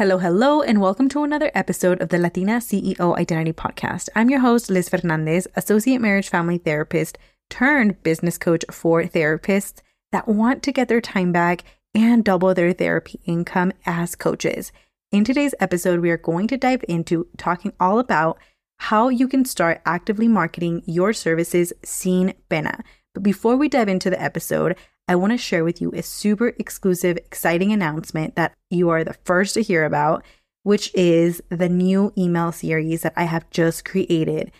Hello, hello, and welcome to another episode of the Latina CEO Identity Podcast. I'm your host, Liz Fernandez, Associate Marriage Family Therapist turned business coach for therapists that want to get their time back and double their therapy income as coaches. In today's episode, we are going to dive into talking all about how you can start actively marketing your services sin pena. But before we dive into the episode, I want to share with you a super exclusive, exciting announcement that you are the first to hear about, which is the new email series that I have just created.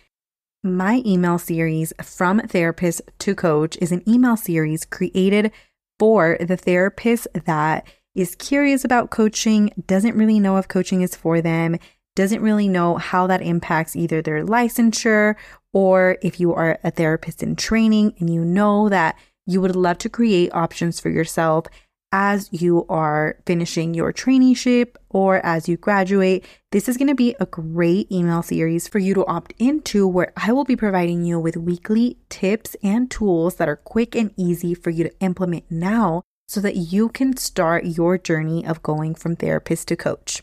My email series, From Therapist to Coach, is an email series created for the therapist that is curious about coaching, doesn't really know if coaching is for them, doesn't really know how that impacts either their licensure or if you are a therapist in training and you know that you would love to create options for yourself as you are finishing your traineeship or as you graduate. This is going to be a great email series for you to opt into where I will be providing you with weekly tips and tools that are quick and easy for you to implement now so that you can start your journey of going from therapist to coach.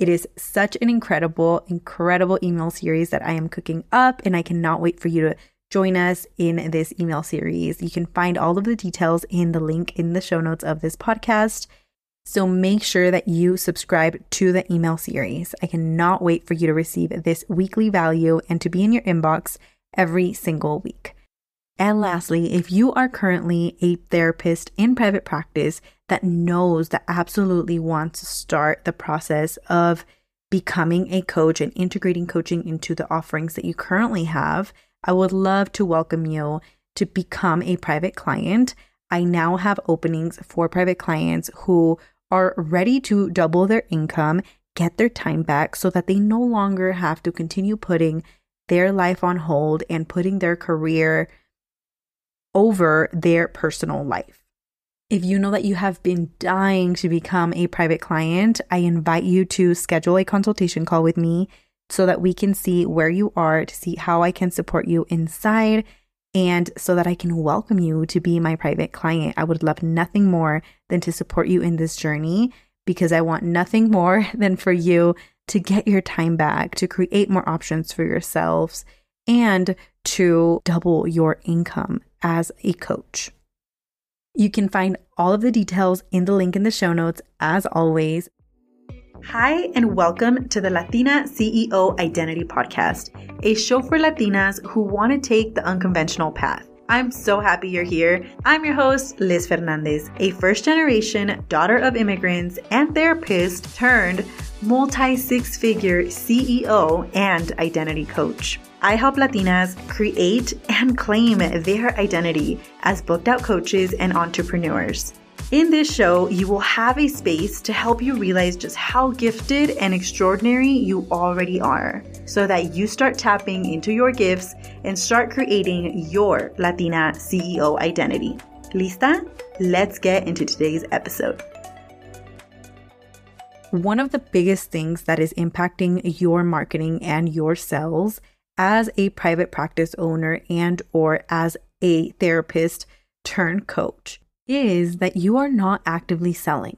It is such an incredible, incredible email series that I am cooking up, and I cannot wait for you to join us in this email series. You can find all of the details in the link in the show notes of this podcast. So make sure that you subscribe to the email series. I cannot wait for you to receive this weekly value and to be in your inbox every single week. And lastly, if you are currently a therapist in private practice that knows that absolutely wants to start the process of becoming a coach and integrating coaching into the offerings that you currently have, I would love to welcome you to become a private client. I now have openings for private clients who are ready to double their income, get their time back so that they no longer have to continue putting their life on hold and putting their career over their personal life. If you know that you have been dying to become a private client, I invite you to schedule a consultation call with me so that we can see where you are, to see how I can support you inside, and so that I can welcome you to be my private client. I would love nothing more than to support you in this journey because I want nothing more than for you to get your time back, to create more options for yourselves, and to double your income as a coach. You can find all of the details in the link in the show notes, as always. Hi, and welcome to the Latina CEO Identity Podcast, a show for Latinas who want to take the unconventional path. I'm so happy you're here. I'm your host, Liz Fernandez, a first generation daughter of immigrants and therapist turned multi six figure CEO and identity coach. I help Latinas create and claim their identity as booked out coaches and entrepreneurs. In this show, you will have a space to help you realize just how gifted and extraordinary you already are so that you start tapping into your gifts and start creating your Latina CEO identity. Lista? Let's get into today's episode. One of the biggest things that is impacting your marketing and your sales as a private practice owner and or as a therapist turn coach is that you are not actively selling.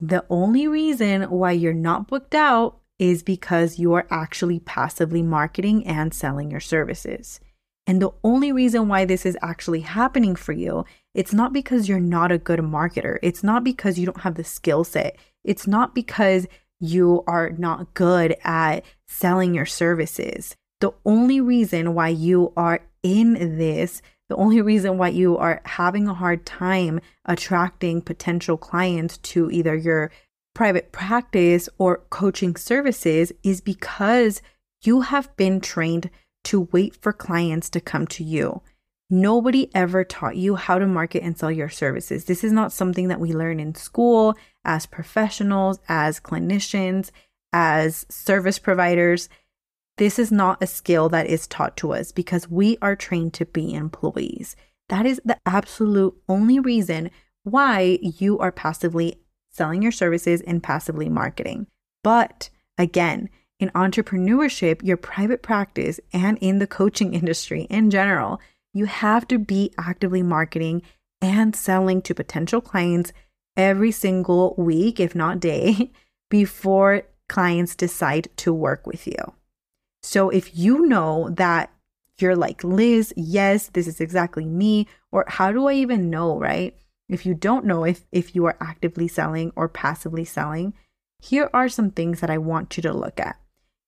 The only reason why you're not booked out is because you are actually passively marketing and selling your services. And the only reason why this is actually happening for you, it's not because you're not a good marketer. It's not because you don't have the skill set. It's not because you are not good at selling your services. The only reason why you are in this the only reason why you are having a hard time attracting potential clients to either your private practice or coaching services is because you have been trained to wait for clients to come to you. Nobody ever taught you how to market and sell your services. This is not something that we learn in school as professionals, as clinicians, as service providers. This is not a skill that is taught to us because we are trained to be employees. That is the absolute only reason why you are passively selling your services and passively marketing. But again, in entrepreneurship, your private practice, and in the coaching industry in general, you have to be actively marketing and selling to potential clients every single week, if not day, before clients decide to work with you. So if you know that you're like, Liz, yes, this is exactly me, or how do I even know, right? If you don't know if, if you are actively selling or passively selling, here are some things that I want you to look at.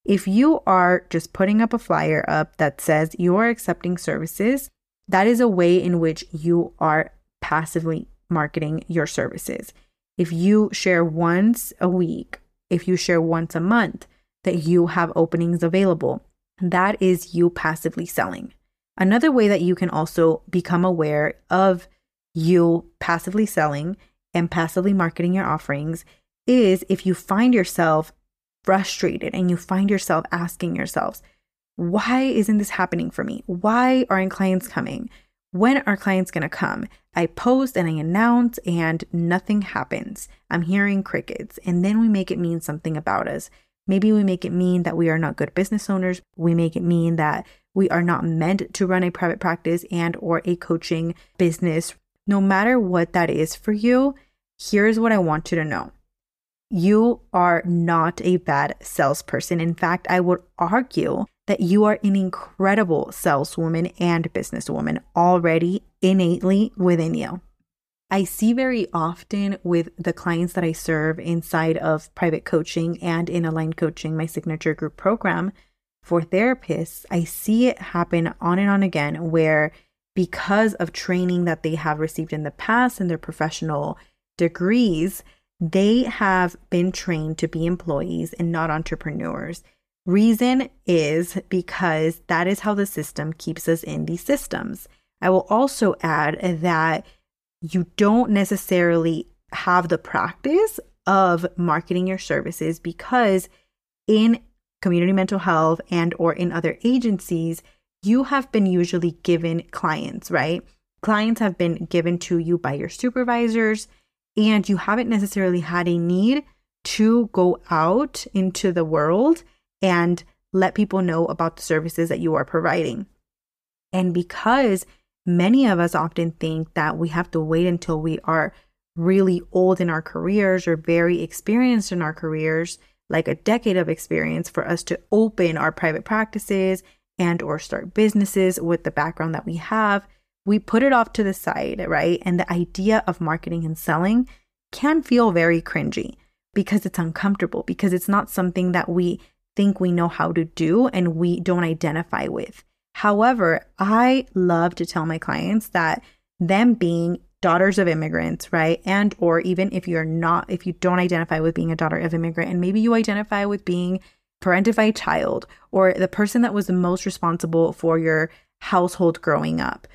If you are just putting up a flyer up that says you are accepting services, that is a way in which you are passively marketing your services. If you share once a week, if you share once a month that you have openings available, that is you passively selling. Another way that you can also become aware of you passively selling and passively marketing your offerings is if you find yourself frustrated and you find yourself asking yourselves, why isn't this happening for me? Why aren't clients coming? When are clients going to come? I post and I announce and nothing happens. I'm hearing crickets. And then we make it mean something about us. Maybe we make it mean that we are not good business owners. We make it mean that we are not meant to run a private practice and or a coaching business. No matter what that is for you, here's what I want you to know. You are not a bad salesperson. In fact, I would argue that you are an incredible saleswoman and businesswoman already innately within you. I see very often with the clients that I serve inside of private coaching and in aligned coaching, my signature group program for therapists, I see it happen on and on again where because of training that they have received in the past and their professional degrees, they have been trained to be employees and not entrepreneurs. Reason is because that is how the system keeps us in these systems. I will also add that you don't necessarily have the practice of marketing your services because in community mental health and or in other agencies you have been usually given clients right clients have been given to you by your supervisors and you haven't necessarily had a need to go out into the world and let people know about the services that you are providing. And because many of us often think that we have to wait until we are really old in our careers or very experienced in our careers, like a decade of experience for us to open our private practices and or start businesses with the background that we have, we put it off to the side, right? And the idea of marketing and selling can feel very cringy because it's uncomfortable, because it's not something that we think we know how to do and we don't identify with. However, I love to tell my clients that them being daughters of immigrants, right? And or even if you're not if you don't identify with being a daughter of immigrant and maybe you identify with being parentified child or the person that was the most responsible for your household growing up.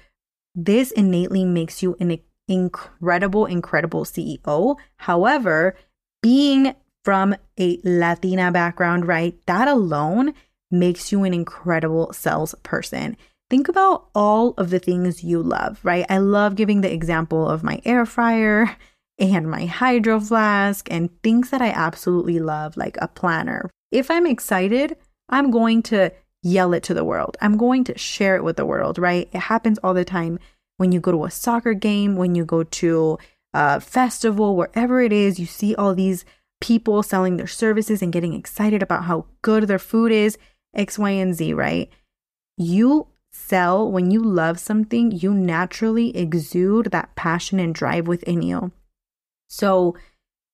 This innately makes you an incredible incredible CEO. However, being from a Latina background, right? That alone makes you an incredible salesperson. Think about all of the things you love, right? I love giving the example of my air fryer and my hydro flask and things that I absolutely love, like a planner. If I'm excited, I'm going to yell it to the world. I'm going to share it with the world, right? It happens all the time when you go to a soccer game, when you go to a festival, wherever it is, you see all these people selling their services and getting excited about how good their food is, X, Y, and Z, right? You sell when you love something, you naturally exude that passion and drive within you. So,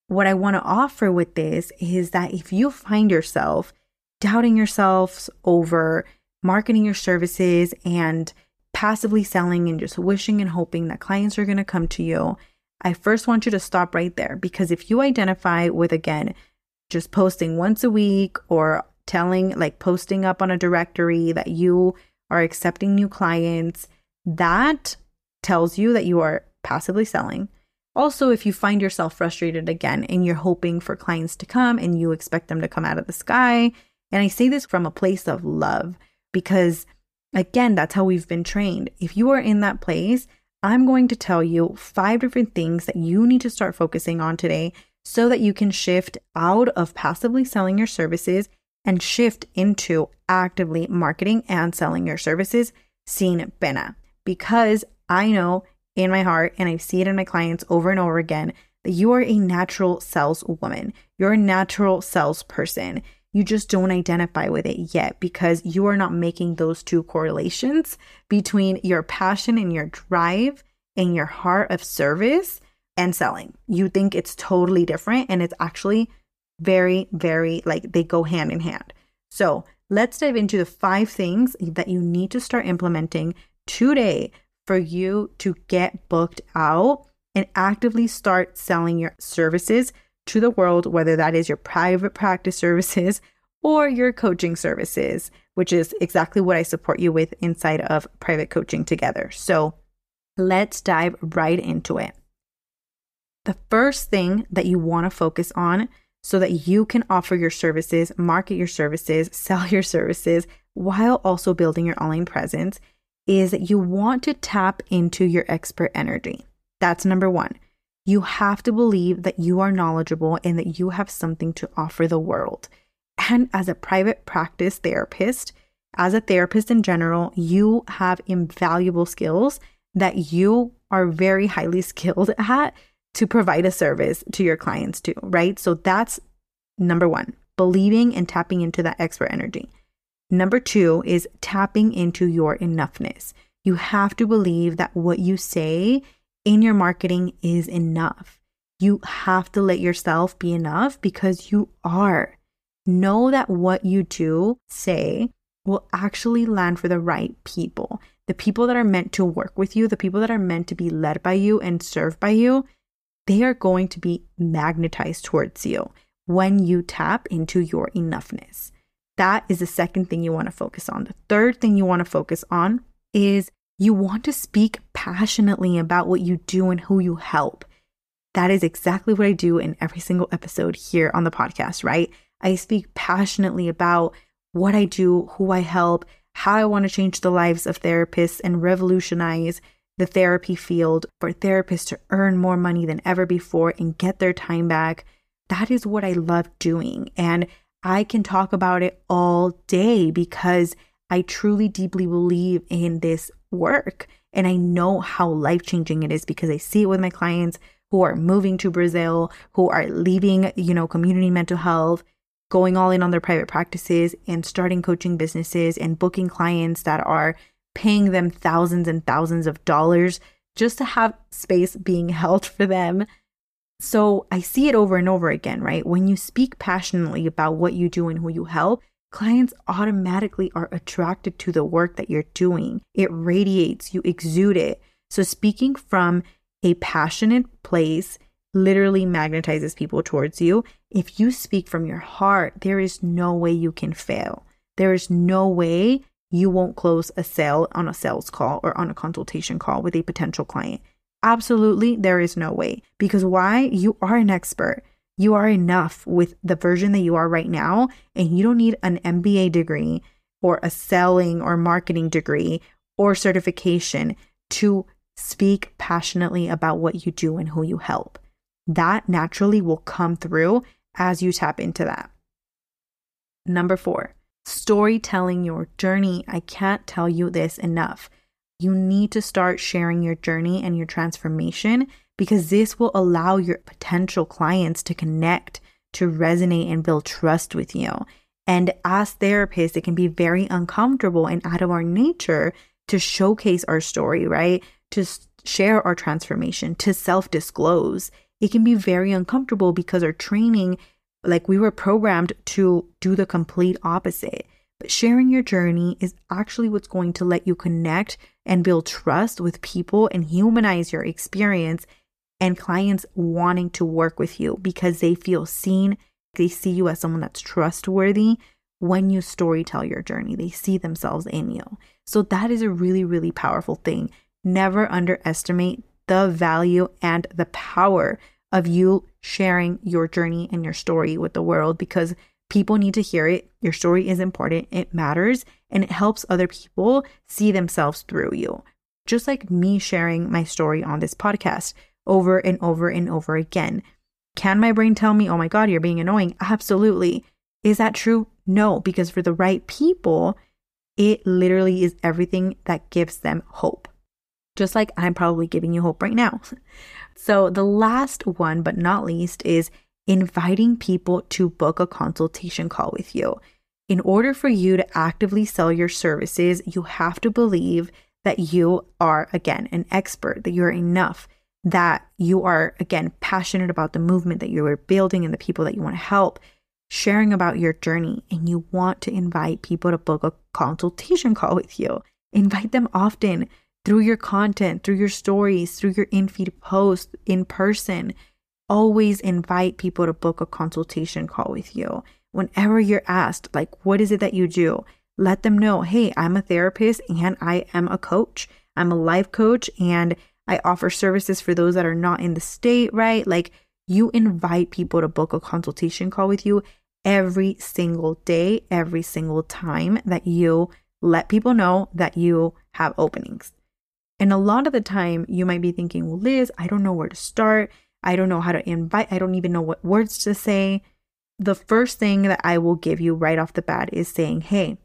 what I want to offer with this is that if you find yourself doubting yourselves over marketing your services and passively selling and just wishing and hoping that clients are going to come to you, I first want you to stop right there because if you identify with, again, just posting once a week or telling, like posting up on a directory that you are accepting new clients, that tells you that you are passively selling. Also, if you find yourself frustrated again and you're hoping for clients to come and you expect them to come out of the sky, and I say this from a place of love because, again, that's how we've been trained. If you are in that place, I'm going to tell you five different things that you need to start focusing on today so that you can shift out of passively selling your services and shift into actively marketing and selling your services sin pena. Because I know in my heart, and I see it in my clients over and over again, that you are a natural saleswoman. You're a natural salesperson. You just don't identify with it yet because you are not making those two correlations between your passion and your drive and your heart of service and selling. You think it's totally different and it's actually very, very like they go hand in hand. So let's dive into the five things that you need to start implementing today for you to get booked out and actively start selling your services to the world, whether that is your private practice services or your coaching services, which is exactly what I support you with inside of private coaching together. So let's dive right into it. The first thing that you want to focus on so that you can offer your services, market your services, sell your services while also building your online presence is you want to tap into your expert energy. That's number one. You have to believe that you are knowledgeable and that you have something to offer the world. And as a private practice therapist, as a therapist in general, you have invaluable skills that you are very highly skilled at to provide a service to your clients too, right? So that's number one, believing and tapping into that expert energy. Number two is tapping into your enoughness. You have to believe that what you say in your marketing is enough. You have to let yourself be enough because you are. Know that what you do say will actually land for the right people. The people that are meant to work with you, the people that are meant to be led by you and served by you, they are going to be magnetized towards you when you tap into your enoughness. That is the second thing you want to focus on. The third thing you want to focus on is you want to speak passionately about what you do and who you help. That is exactly what I do in every single episode here on the podcast, right? I speak passionately about what I do, who I help, how I want to change the lives of therapists and revolutionize the therapy field for therapists to earn more money than ever before and get their time back. That is what I love doing. And I can talk about it all day because I truly deeply believe in this work. And I know how life changing it is because I see it with my clients who are moving to Brazil, who are leaving, you know, community mental health, going all in on their private practices and starting coaching businesses and booking clients that are paying them thousands and thousands of dollars just to have space being held for them. So I see it over and over again, right? When you speak passionately about what you do and who you help, clients automatically are attracted to the work that you're doing. It radiates, you exude it. So speaking from a passionate place literally magnetizes people towards you. If you speak from your heart, there is no way you can fail. There is no way you won't close a sale on a sales call or on a consultation call with a potential client. Absolutely, there is no way. Because why? You are an expert. You are enough with the version that you are right now, and you don't need an MBA degree or a selling or marketing degree or certification to speak passionately about what you do and who you help that naturally will come through as you tap into that. Number four, storytelling your journey. I can't tell you this enough. You need to start sharing your journey and your transformation because this will allow your potential clients to connect, to resonate, and build trust with you. And as therapists, it can be very uncomfortable and out of our nature to showcase our story, right? To share our transformation, to self disclose it can be very uncomfortable because our training, like we were programmed to do the complete opposite. But sharing your journey is actually what's going to let you connect and build trust with people and humanize your experience and clients wanting to work with you because they feel seen. They see you as someone that's trustworthy when you story tell your journey. They see themselves in you. So that is a really, really powerful thing. Never underestimate the value and the power of you sharing your journey and your story with the world because people need to hear it. Your story is important, it matters, and it helps other people see themselves through you. Just like me sharing my story on this podcast over and over and over again. Can my brain tell me, oh my God, you're being annoying? Absolutely. Is that true? No, because for the right people, it literally is everything that gives them hope just like I'm probably giving you hope right now. So, the last one, but not least, is inviting people to book a consultation call with you. In order for you to actively sell your services, you have to believe that you are, again, an expert, that you're enough, that you are, again, passionate about the movement that you are building and the people that you want to help, sharing about your journey, and you want to invite people to book a consultation call with you. Invite them often through your content, through your stories, through your in feed posts, in person. Always invite people to book a consultation call with you. Whenever you're asked, like, what is it that you do? Let them know, hey, I'm a therapist and I am a coach. I'm a life coach and I offer services for those that are not in the state, right? Like, you invite people to book a consultation call with you every single day, every single time that you let people know that you have openings. And a lot of the time, you might be thinking, well, Liz, I don't know where to start. I don't know how to invite. I don't even know what words to say. The first thing that I will give you right off the bat is saying, hey,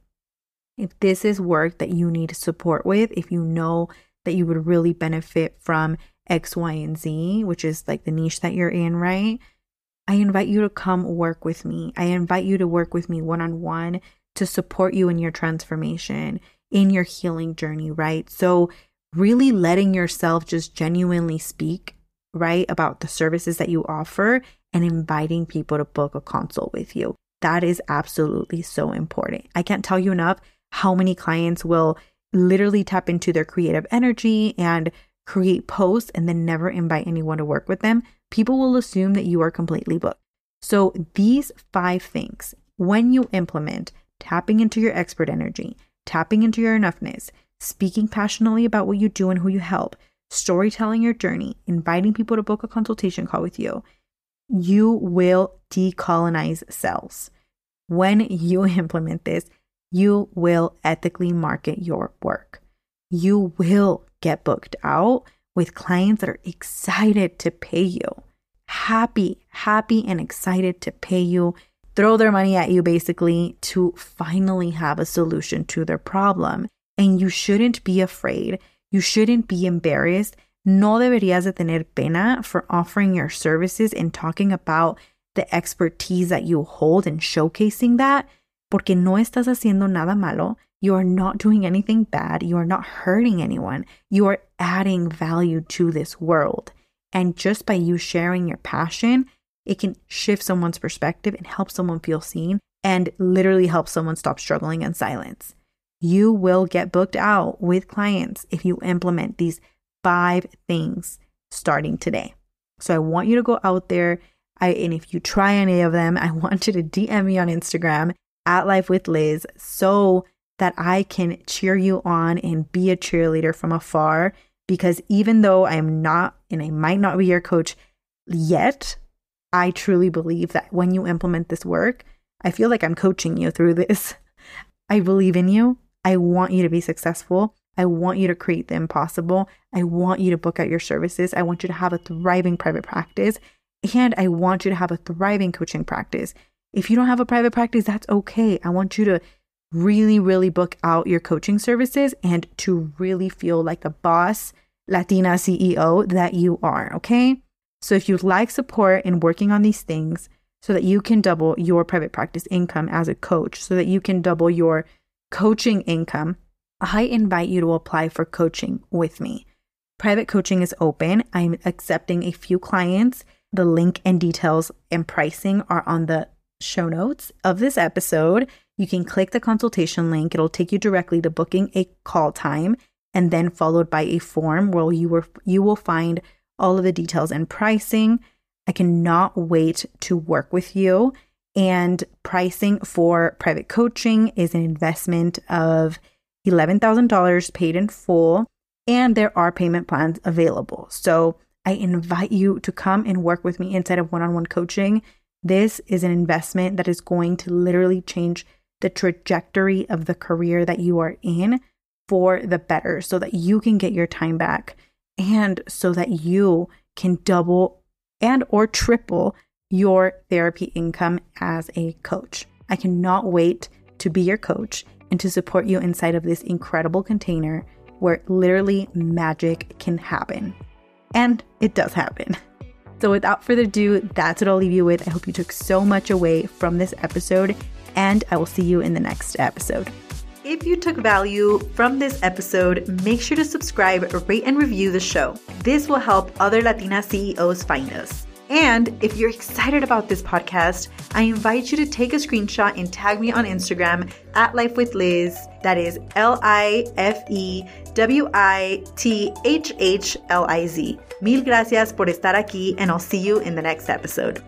if this is work that you need support with, if you know that you would really benefit from X, Y, and Z, which is like the niche that you're in, right? I invite you to come work with me. I invite you to work with me one on one to support you in your transformation, in your healing journey, right? So, really letting yourself just genuinely speak, right, about the services that you offer and inviting people to book a consult with you. That is absolutely so important. I can't tell you enough how many clients will literally tap into their creative energy and create posts and then never invite anyone to work with them, people will assume that you are completely booked. So, these five things, when you implement tapping into your expert energy, tapping into your enoughness, speaking passionately about what you do and who you help, storytelling your journey, inviting people to book a consultation call with you, you will decolonize cells. When you implement this, you will ethically market your work. You will get booked out with clients that are excited to pay you. Happy, happy, and excited to pay you, throw their money at you basically to finally have a solution to their problem. And you shouldn't be afraid. You shouldn't be embarrassed. No deberías de tener pena for offering your services and talking about the expertise that you hold and showcasing that, porque no estás haciendo nada malo. You are not doing anything bad. You are not hurting anyone. You are adding value to this world. And just by you sharing your passion, it can shift someone's perspective and help someone feel seen and literally help someone stop struggling in silence. You will get booked out with clients if you implement these five things starting today. So I want you to go out there. I, and if you try any of them, I want you to DM me on Instagram at Life with Liz so that I can cheer you on and be a cheerleader from afar. Because even though I am not and I might not be your coach yet, I truly believe that when you implement this work, I feel like I'm coaching you through this. I believe in you. I want you to be successful. I want you to create the impossible. I want you to book out your services. I want you to have a thriving private practice. And I want you to have a thriving coaching practice. If you don't have a private practice, that's okay. I want you to really, really book out your coaching services and to really feel like the boss Latina CEO that you are. Okay. So if you'd like support in working on these things so that you can double your private practice income as a coach, so that you can double your coaching income, I invite you to apply for coaching with me. Private coaching is open. I'm accepting a few clients. The link and details and pricing are on the show notes of this episode. You can click the consultation link. It'll take you directly to booking a call time and then followed by a form where you were you will find all of the details and pricing. I cannot wait to work with you. And pricing for private coaching is an investment of $11,000 paid in full, and there are payment plans available. So I invite you to come and work with me inside of one on one coaching. This is an investment that is going to literally change the trajectory of the career that you are in for the better so that you can get your time back and so that you can double and or triple your therapy income as a coach. I cannot wait to be your coach and to support you inside of this incredible container where literally magic can happen. And it does happen. So, without further ado, that's what I'll leave you with. I hope you took so much away from this episode, and I will see you in the next episode. If you took value from this episode, make sure to subscribe, rate, and review the show. This will help other Latina CEOs find us. And if you're excited about this podcast, I invite you to take a screenshot and tag me on Instagram at Life with Liz. That is L I F E W I T H H L I Z. Mil gracias por estar aquí, and I'll see you in the next episode.